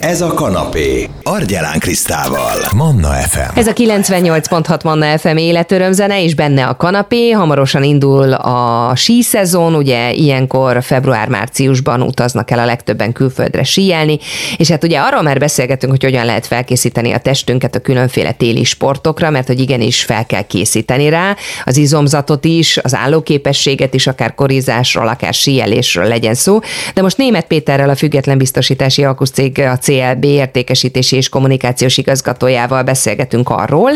Ez a kanapé. Argyelán Krisztával. Manna FM. Ez a 98.6 Manna FM életörömzene, és benne a kanapé. Hamarosan indul a síszezon, ugye ilyenkor február-márciusban utaznak el a legtöbben külföldre síelni, és hát ugye arról már beszélgetünk, hogy hogyan lehet felkészíteni a testünket a különféle téli sportokra, mert hogy igenis fel kell készíteni rá, az izomzatot is, az állóképességet is, akár korizásról, akár síelésről legyen szó. De most német Péterrel a független biztosítási alkuszcég a CLB értékesítési és kommunikációs igazgatójával beszélgetünk arról,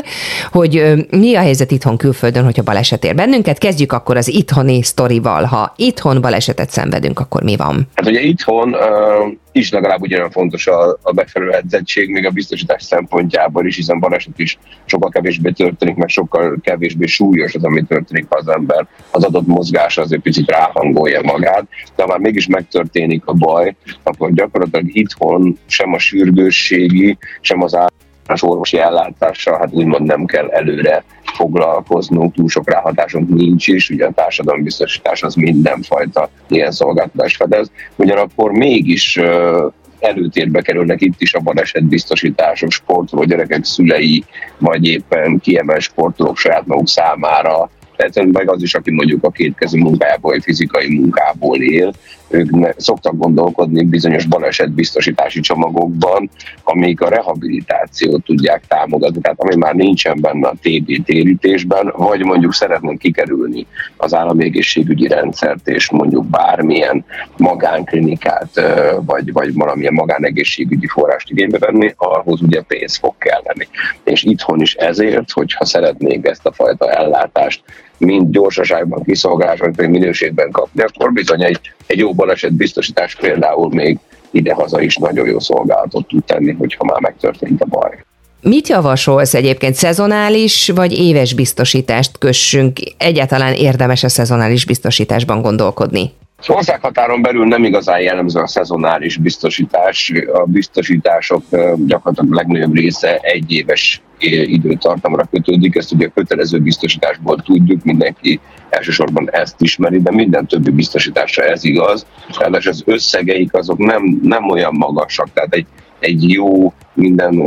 hogy mi a helyzet itthon külföldön, hogyha baleset ér bennünket. Kezdjük akkor az itthoni sztorival. Ha itthon balesetet szenvedünk, akkor mi van? Hát ugye itthon uh, is legalább ugyanolyan fontos a, a megfelelő edzettség, még a biztosítás szempontjából is, hiszen baleset is sokkal kevésbé történik, meg sokkal kevésbé súlyos az, ami történik, az ember az adott mozgása azért picit ráhangolja magát, de ha már mégis megtörténik a baj, akkor gyakorlatilag itthon sem a sürgősségi, sem az az orvosi ellátással, hát úgymond nem kell előre foglalkoznunk, túl sok ráhatásunk nincs is, ugye a társadalombiztosítás az mindenfajta ilyen szolgáltatást fedez, ugyanakkor mégis előtérbe kerülnek itt is a balesetbiztosítások, sportoló gyerekek szülei, vagy éppen kiemelt sportolók saját maguk számára. Tehát meg az is, aki mondjuk a kétkezű munkájából, vagy fizikai munkából él, ők szoktak gondolkodni bizonyos balesetbiztosítási csomagokban, amik a rehabilitációt tudják támogatni, tehát ami már nincsen benne a TB térítésben, vagy mondjuk szeretnénk kikerülni az állami egészségügyi rendszert, és mondjuk bármilyen magánklinikát, vagy, vagy valamilyen magánegészségügyi forrást igénybe venni, ahhoz ugye pénz fog kelleni. És itthon is ezért, hogyha szeretnénk ezt a fajta ellátást mind gyorsaságban, kiszolgálásban, vagy minőségben kapni, akkor bizony egy, egy jó baleset biztosítás például még idehaza is nagyon jó szolgálatot tud tenni, hogyha már megtörtént a baj. Mit javasolsz egyébként, szezonális vagy éves biztosítást kössünk? Egyáltalán érdemes a szezonális biztosításban gondolkodni? Az országhatáron belül nem igazán jellemző a szezonális biztosítás. A biztosítások gyakorlatilag legnagyobb része egy éves időtartamra kötődik. Ezt ugye a kötelező biztosításból tudjuk, mindenki elsősorban ezt ismeri, de minden többi biztosításra ez igaz. Ráadásul az összegeik azok nem, nem olyan magasak, tehát egy, egy jó, minden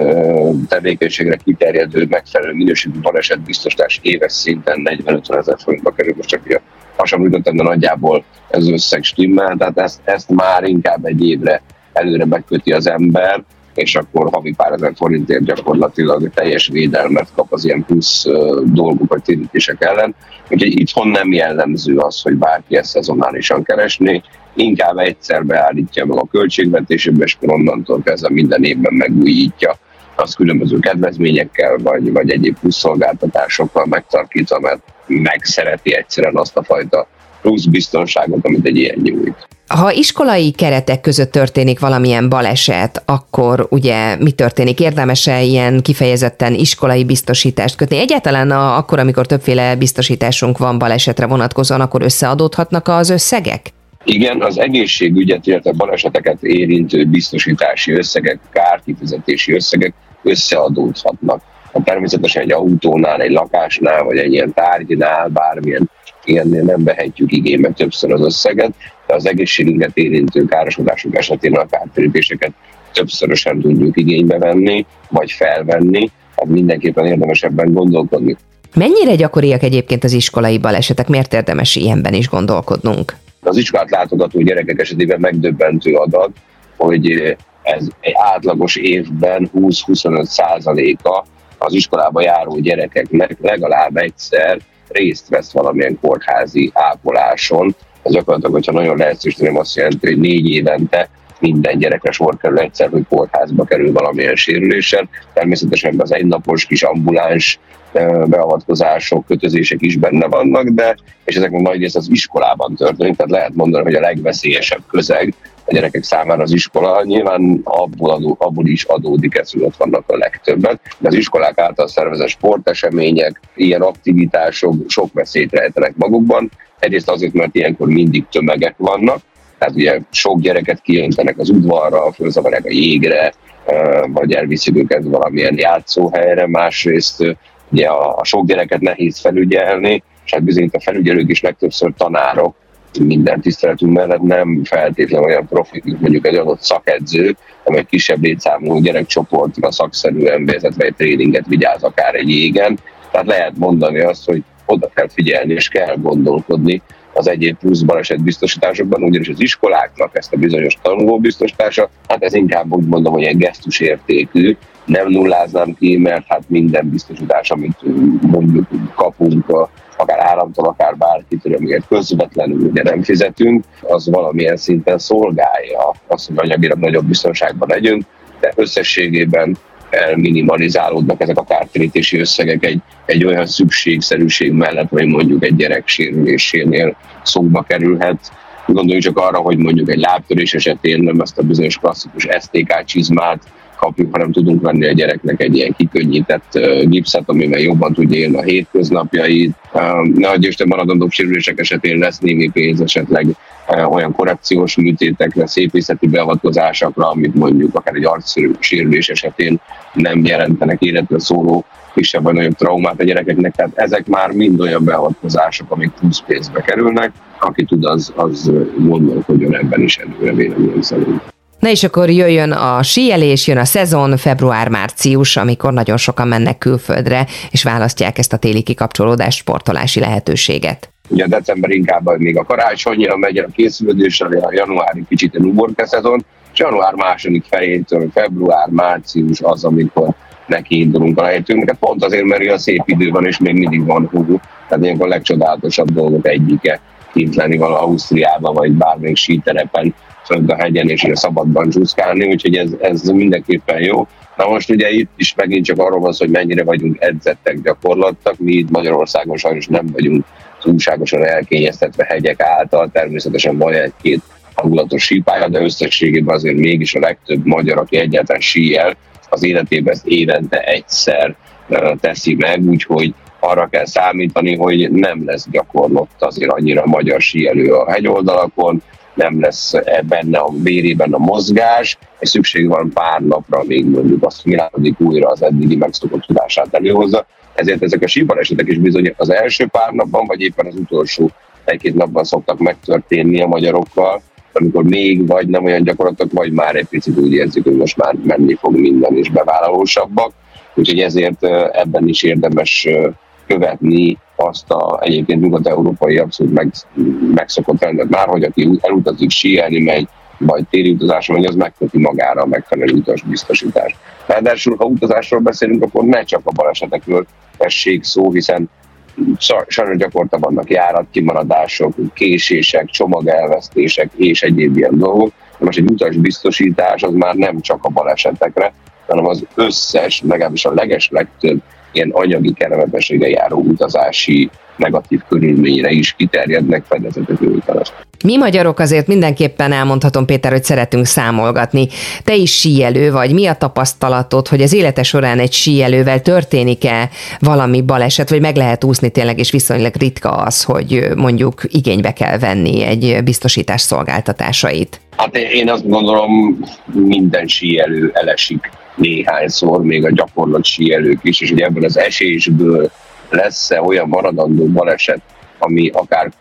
tevékenységre kiterjedő, megfelelő minőségű baleset biztosítás éves szinten 40-50 ezer forintba kerül, most csak a hasonlítottam, de nagyjából ez összeg stimmel, tehát ezt, ezt már inkább egy évre előre megköti az ember, és akkor havi pár ezer forintért gyakorlatilag teljes védelmet kap az ilyen plusz dolgok vagy térítések ellen. Úgyhogy itthon nem jellemző az, hogy bárki ezt szezonálisan keresni, inkább egyszer beállítja meg a költségvetésébe, és onnantól kezdve minden évben megújítja az különböző kedvezményekkel, vagy, vagy egyéb plusz szolgáltatásokkal megtarkítva, mert megszereti egyszerűen azt a fajta plusz biztonságot, amit egy ilyen nyújt. Ha iskolai keretek között történik valamilyen baleset, akkor ugye mi történik? Érdemes-e ilyen kifejezetten iskolai biztosítást kötni? Egyáltalán a, akkor, amikor többféle biztosításunk van balesetre vonatkozóan, akkor összeadódhatnak az összegek? Igen, az egészségügyet, illetve baleseteket érintő biztosítási összegek, kárkifizetési összegek összeadódhatnak. Természetesen egy autónál, egy lakásnál, vagy egy ilyen tárgynál, bármilyen ilyennél nem vehetjük igénybe többször az összeget, de az egészségünket érintő károsodások esetén a kártérítéseket többszörösen tudjuk igénybe venni, vagy felvenni, tehát mindenképpen érdemes ebben gondolkodni. Mennyire gyakoriak egyébként az iskolai balesetek? Miért érdemes ilyenben is gondolkodnunk? Az iskolát látogató gyerekek esetében megdöbbentő adat, hogy ez egy átlagos évben 20-25 százaléka az iskolába járó gyerekeknek legalább egyszer részt vesz valamilyen kórházi ápoláson. Ez gyakorlatilag, hogyha nagyon leegyszerűsíteném, azt jelenti, hogy négy évente minden gyerekre sor kerül egyszer, hogy kórházba kerül valamilyen sérülésen. Természetesen az egynapos kis ambuláns beavatkozások, kötözések is benne vannak, de és ezeknek nagy rész az iskolában történik, tehát lehet mondani, hogy a legveszélyesebb közeg a gyerekek számára az iskola. Nyilván abból, adó, abból is adódik ez, hogy ott vannak a legtöbbet, de az iskolák által szervezett sportesemények, ilyen aktivitások sok veszélyt rejtenek magukban. Egyrészt azért, mert ilyenkor mindig tömegek vannak, tehát ugye sok gyereket kijöntenek az udvarra, fölzavarják a jégre, vagy elviszik őket valamilyen játszóhelyre, másrészt ugye a, sok gyereket nehéz felügyelni, és hát bizony a felügyelők is legtöbbször tanárok, minden tiszteletünk mellett nem feltétlenül olyan profi, mint mondjuk egy adott szakedző, hanem egy kisebb létszámú gyerekcsoportra szakszerűen vezetve egy tréninget vigyáz akár egy égen. Tehát lehet mondani azt, hogy oda kell figyelni és kell gondolkodni az egyéb plusz baleset biztosításokban, ugyanis az iskoláknak ezt a bizonyos tanulóbiztosítása, hát ez inkább úgy mondom, hogy egy gesztus értékű, nem nulláznám ki, mert hát minden biztosítás, amit mondjuk kapunk, akár államtól, akár bárkitől, amiért közvetlenül ugye nem fizetünk, az valamilyen szinten szolgálja azt, hogy anyagilag nagyobb biztonságban legyünk, de összességében elminimalizálódnak ezek a kártérítési összegek egy, egy olyan szükségszerűség mellett, hogy mondjuk egy gyerek sérülésénél szóba kerülhet. Gondoljunk csak arra, hogy mondjuk egy lábtörés esetén nem ezt a bizonyos klasszikus STK csizmát kapjuk, hanem tudunk venni a gyereknek egy ilyen kikönnyített gipszet, amivel jobban tudja élni a hétköznapjait. Ne adj Isten maradandóbb sérülések esetén lesz némi pénz esetleg olyan korrekciós műtétekre, szépészeti beavatkozásokra, amit mondjuk akár egy arcsérülés esetén nem jelentenek életre szóló kisebb vagy nagyobb traumát a gyerekeknek, tehát ezek már mind olyan beavatkozások, amik plusz pénzbe kerülnek. Aki tud, az, az gondolkodjon ebben is előre véleményem szerint. Na és akkor jöjjön a síelés, jön a szezon, február-március, amikor nagyon sokan mennek külföldre, és választják ezt a téli kikapcsolódás sportolási lehetőséget. Ugye december inkább még a karácsonyra megy a készülődés, a januári kicsit a uborka szezon, és január második felétől február-március az, amikor neki indulunk a lehetőnknek. Hát pont azért, mert a szép idő van, és még mindig van hú. Tehát ilyenkor a legcsodálatosabb dolgok egyike kint lenni vala Ausztriában, vagy bármelyik síterepen föld a hegyen és szabadban csúszkálni, úgyhogy ez, ez mindenképpen jó. Na most ugye itt is megint csak arról van hogy mennyire vagyunk edzettek, gyakorlattak. Mi itt Magyarországon sajnos nem vagyunk túlságosan elkényeztetve hegyek által, természetesen van egy-két hangulatos sípálya, de összességében azért mégis a legtöbb magyar, aki egyáltalán síel, az életében ezt évente egyszer teszi meg, úgyhogy arra kell számítani, hogy nem lesz gyakorlott azért annyira magyar síelő a hegyoldalakon, nem lesz benne a vérében a mozgás, és szükség van pár napra, még mondjuk azt világodik újra az eddigi megszokott tudását előhozza. Ezért ezek a síbalesetek is bizony az első pár napban, vagy éppen az utolsó egy-két napban szoktak megtörténni a magyarokkal, amikor még vagy nem olyan gyakorlatok, vagy már egy picit úgy érzik, hogy most már menni fog minden, és bevállalósabbak. Úgyhogy ezért ebben is érdemes követni azt a egyébként nyugat-európai abszolút meg, megszokott rendet már, hogy aki elutazik síelni, megy, vagy téli utazásra megy, az megköti magára a megfelelő utasbiztosítást. Ráadásul, ha utazásról beszélünk, akkor ne csak a balesetekről essék szó, hiszen sajnos gyakorta vannak járatkimaradások, késések, csomagelvesztések és egyéb ilyen dolgok. De most egy utasbiztosítás az már nem csak a balesetekre, hanem az összes, legalábbis a leges legtöbb ilyen anyagi kellemetessége járó utazási negatív körülményre is kiterjednek fedezetet nyújtanak. Mi magyarok azért mindenképpen elmondhatom, Péter, hogy szeretünk számolgatni. Te is síelő vagy, mi a tapasztalatod, hogy az élete során egy síelővel történik-e valami baleset, vagy meg lehet úszni tényleg, és viszonylag ritka az, hogy mondjuk igénybe kell venni egy biztosítás szolgáltatásait? Hát én azt gondolom, minden síelő elesik néhányszor, még a gyakorlat síelők is, és hogy ebből az esésből lesz-e olyan maradandó baleset, ami akár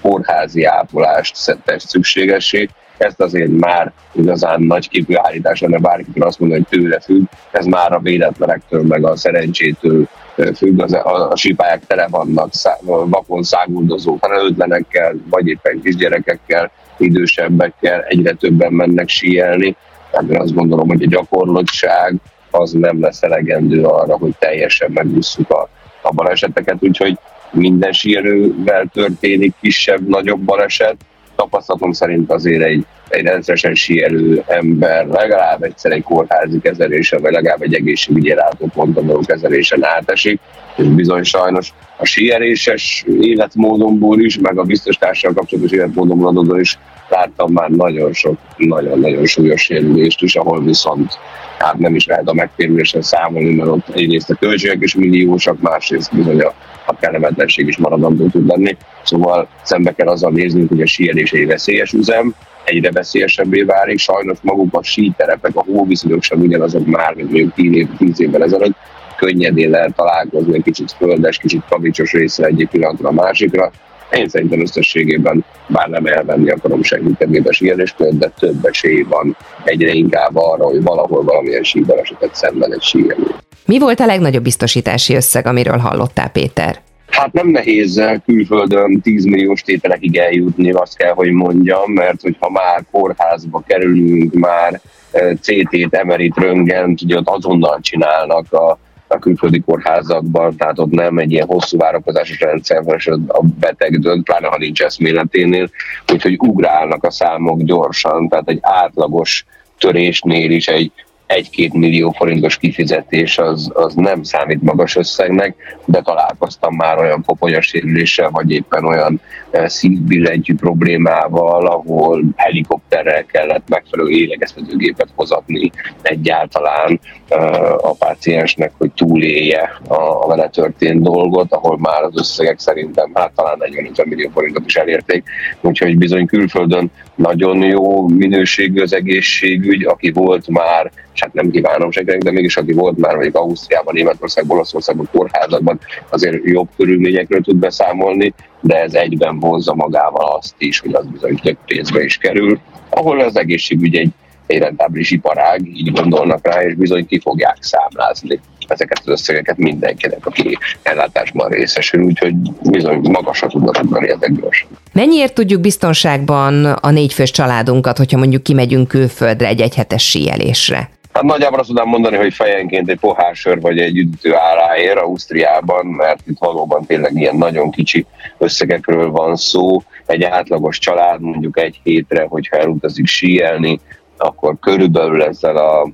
kórházi ápolást tesz szükségessé, ezt azért már igazán nagy képű állítás lenne bárkitől azt mondani, hogy tőle függ, ez már a véletlenektől, meg a szerencsétől függ, az, a, a sípályák tele vannak szá, vakon száguldozó felelőtlenekkel, vagy éppen kisgyerekekkel, idősebbekkel, egyre többen mennek síelni, tehát én azt gondolom, hogy a gyakorlottság az nem lesz elegendő arra, hogy teljesen megúszuk a, a baleseteket, úgyhogy minden sírővel történik kisebb-nagyobb baleset. Tapasztalatom szerint azért egy, egy rendszeresen síelő ember legalább egyszer egy kórházi kezelésen, vagy legalább egy egészségügyi ponton való kezelésen átesik, és bizony sajnos a sieléses életmódomból is, meg a biztosítással kapcsolatos életmódomból is láttam már nagyon sok, nagyon-nagyon súlyos sérülést is, ahol viszont hát nem is lehet a megtérülésen számolni, mert ott egyrészt a költségek is milliósak, másrészt bizony a, a kellemetlenség is maradandó tud lenni. Szóval szembe kell azzal néznünk, hogy a síelés egy veszélyes üzem, egyre veszélyesebbé válik. Sajnos maguk a síterepek, a hóviszonyok sem ugyanazok már, mint mondjuk 10 év, 10 évvel ezelőtt. Könnyedén lehet találkozni kicsit földes, kicsit kavicsos részre egyik pillanatra a másikra Én szerintem összességében, bár nem elvenni akarom senki kedvébe síeléskönyvet, de több esély van egyre inkább arra, hogy valahol valamilyen síbalesetet szemben egy síelő. Mi volt a legnagyobb biztosítási összeg, amiről hallottál, Péter? Hát nem nehéz külföldön 10 milliós tételekig eljutni, azt kell, hogy mondjam, mert hogyha már kórházba kerülünk, már eh, CT-t, emerit, röntgent, ugye ott azonnal csinálnak a, a külföldi kórházakban, tehát ott nem egy ilyen hosszú várakozásos rendszer van, és a beteg dönt, pláne ha nincs eszméleténél, úgyhogy ugrálnak a számok gyorsan, tehát egy átlagos törésnél is egy egy-két millió forintos kifizetés az, az nem számít magas összegnek, de találkoztam már olyan koponyasérüléssel, vagy éppen olyan e, szívbillentyű problémával, ahol helikopterrel kellett megfelelő élegeztetőgépet hozatni egyáltalán e, a páciensnek, hogy túlélje a vele történt dolgot, ahol már az összegek szerintem hát talán 40 millió forintot is elérték, úgyhogy bizony külföldön nagyon jó minőségű az egészségügy, aki volt már és hát nem kívánom senkinek, de mégis aki volt már mondjuk Ausztriában, Németországban, Olaszországban, kórházakban, azért jobb körülményekről tud beszámolni, de ez egyben vonza magával azt is, hogy az bizony több pénzbe is kerül, ahol az egészségügy egy, egy rentáblis iparág, így gondolnak rá, és bizony ki fogják számlázni ezeket az összegeket mindenkinek, aki ellátásban részesül, úgyhogy bizony magasra tudnak tudni ezek gyorsan. Mennyiért tudjuk biztonságban a négyfős családunkat, hogyha mondjuk kimegyünk külföldre egy egyhetes síelésre? Hát nagyjából azt tudnám mondani, hogy fejenként egy pohár sör vagy egy üdítő áráért Ausztriában, mert itt valóban tényleg ilyen nagyon kicsi összegekről van szó. Egy átlagos család mondjuk egy hétre, hogyha elutazik síelni, akkor körülbelül ezzel a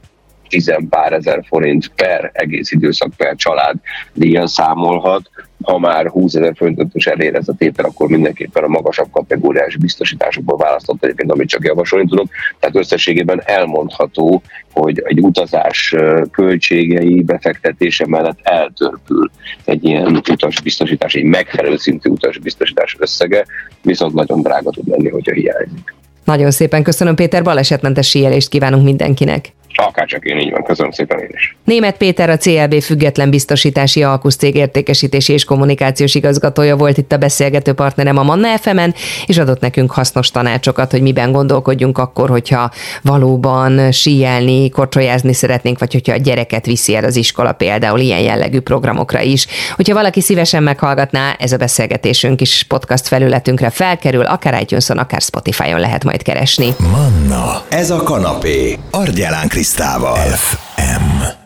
tizenpár ezer forint per egész időszak per család díjjal számolhat. Ha már 20 ezer forintot is elér ez a tétel, akkor mindenképpen a magasabb kategóriás biztosításokból választott egyébként, amit csak javasolni tudok. Tehát összességében elmondható, hogy egy utazás költségei befektetése mellett eltörpül egy ilyen utasbiztosítás, egy megfelelő szintű utasbiztosítás összege, viszont nagyon drága tud lenni, hogyha hiányzik. Nagyon szépen köszönöm, Péter, balesetmentes síelést kívánunk mindenkinek. Akárcsak én így van, köszönöm szépen én is. Német Péter a CLB független biztosítási alkuszcég értékesítési és kommunikációs igazgatója volt itt a beszélgető partnerem a Manna fm és adott nekünk hasznos tanácsokat, hogy miben gondolkodjunk akkor, hogyha valóban síelni, korcsolyázni szeretnénk, vagy hogyha a gyereket viszi el az iskola például ilyen jellegű programokra is. Hogyha valaki szívesen meghallgatná, ez a beszélgetésünk is podcast felületünkre felkerül, akár itunes akár Spotify-on lehet majd keresni. Manna, ez a kanapé, Argyelán Krisztával. FM.